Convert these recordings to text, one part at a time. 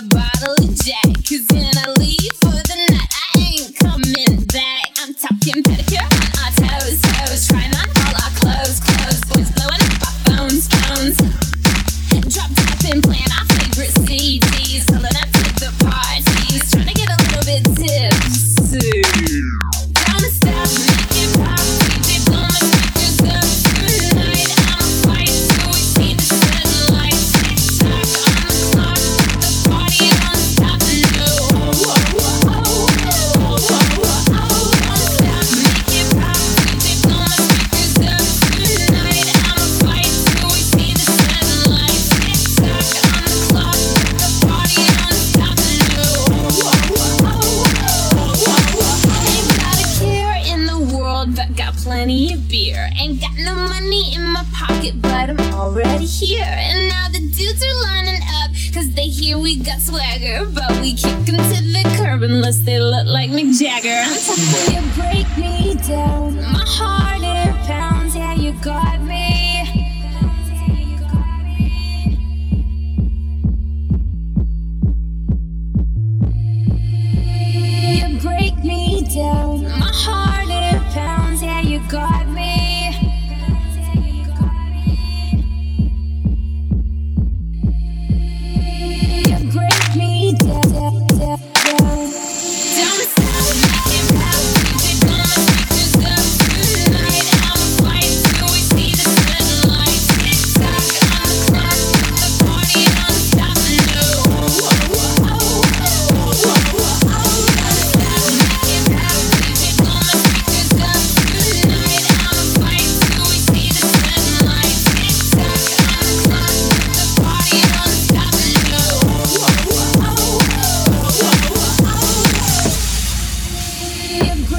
goodbye. but got plenty of beer. Ain't got no money in my pocket, but I'm already here. And now the dudes are lining up, cause they hear we got swagger. But we kick them to the curb unless they look like Mick Jagger. I'm talking about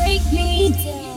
break me down.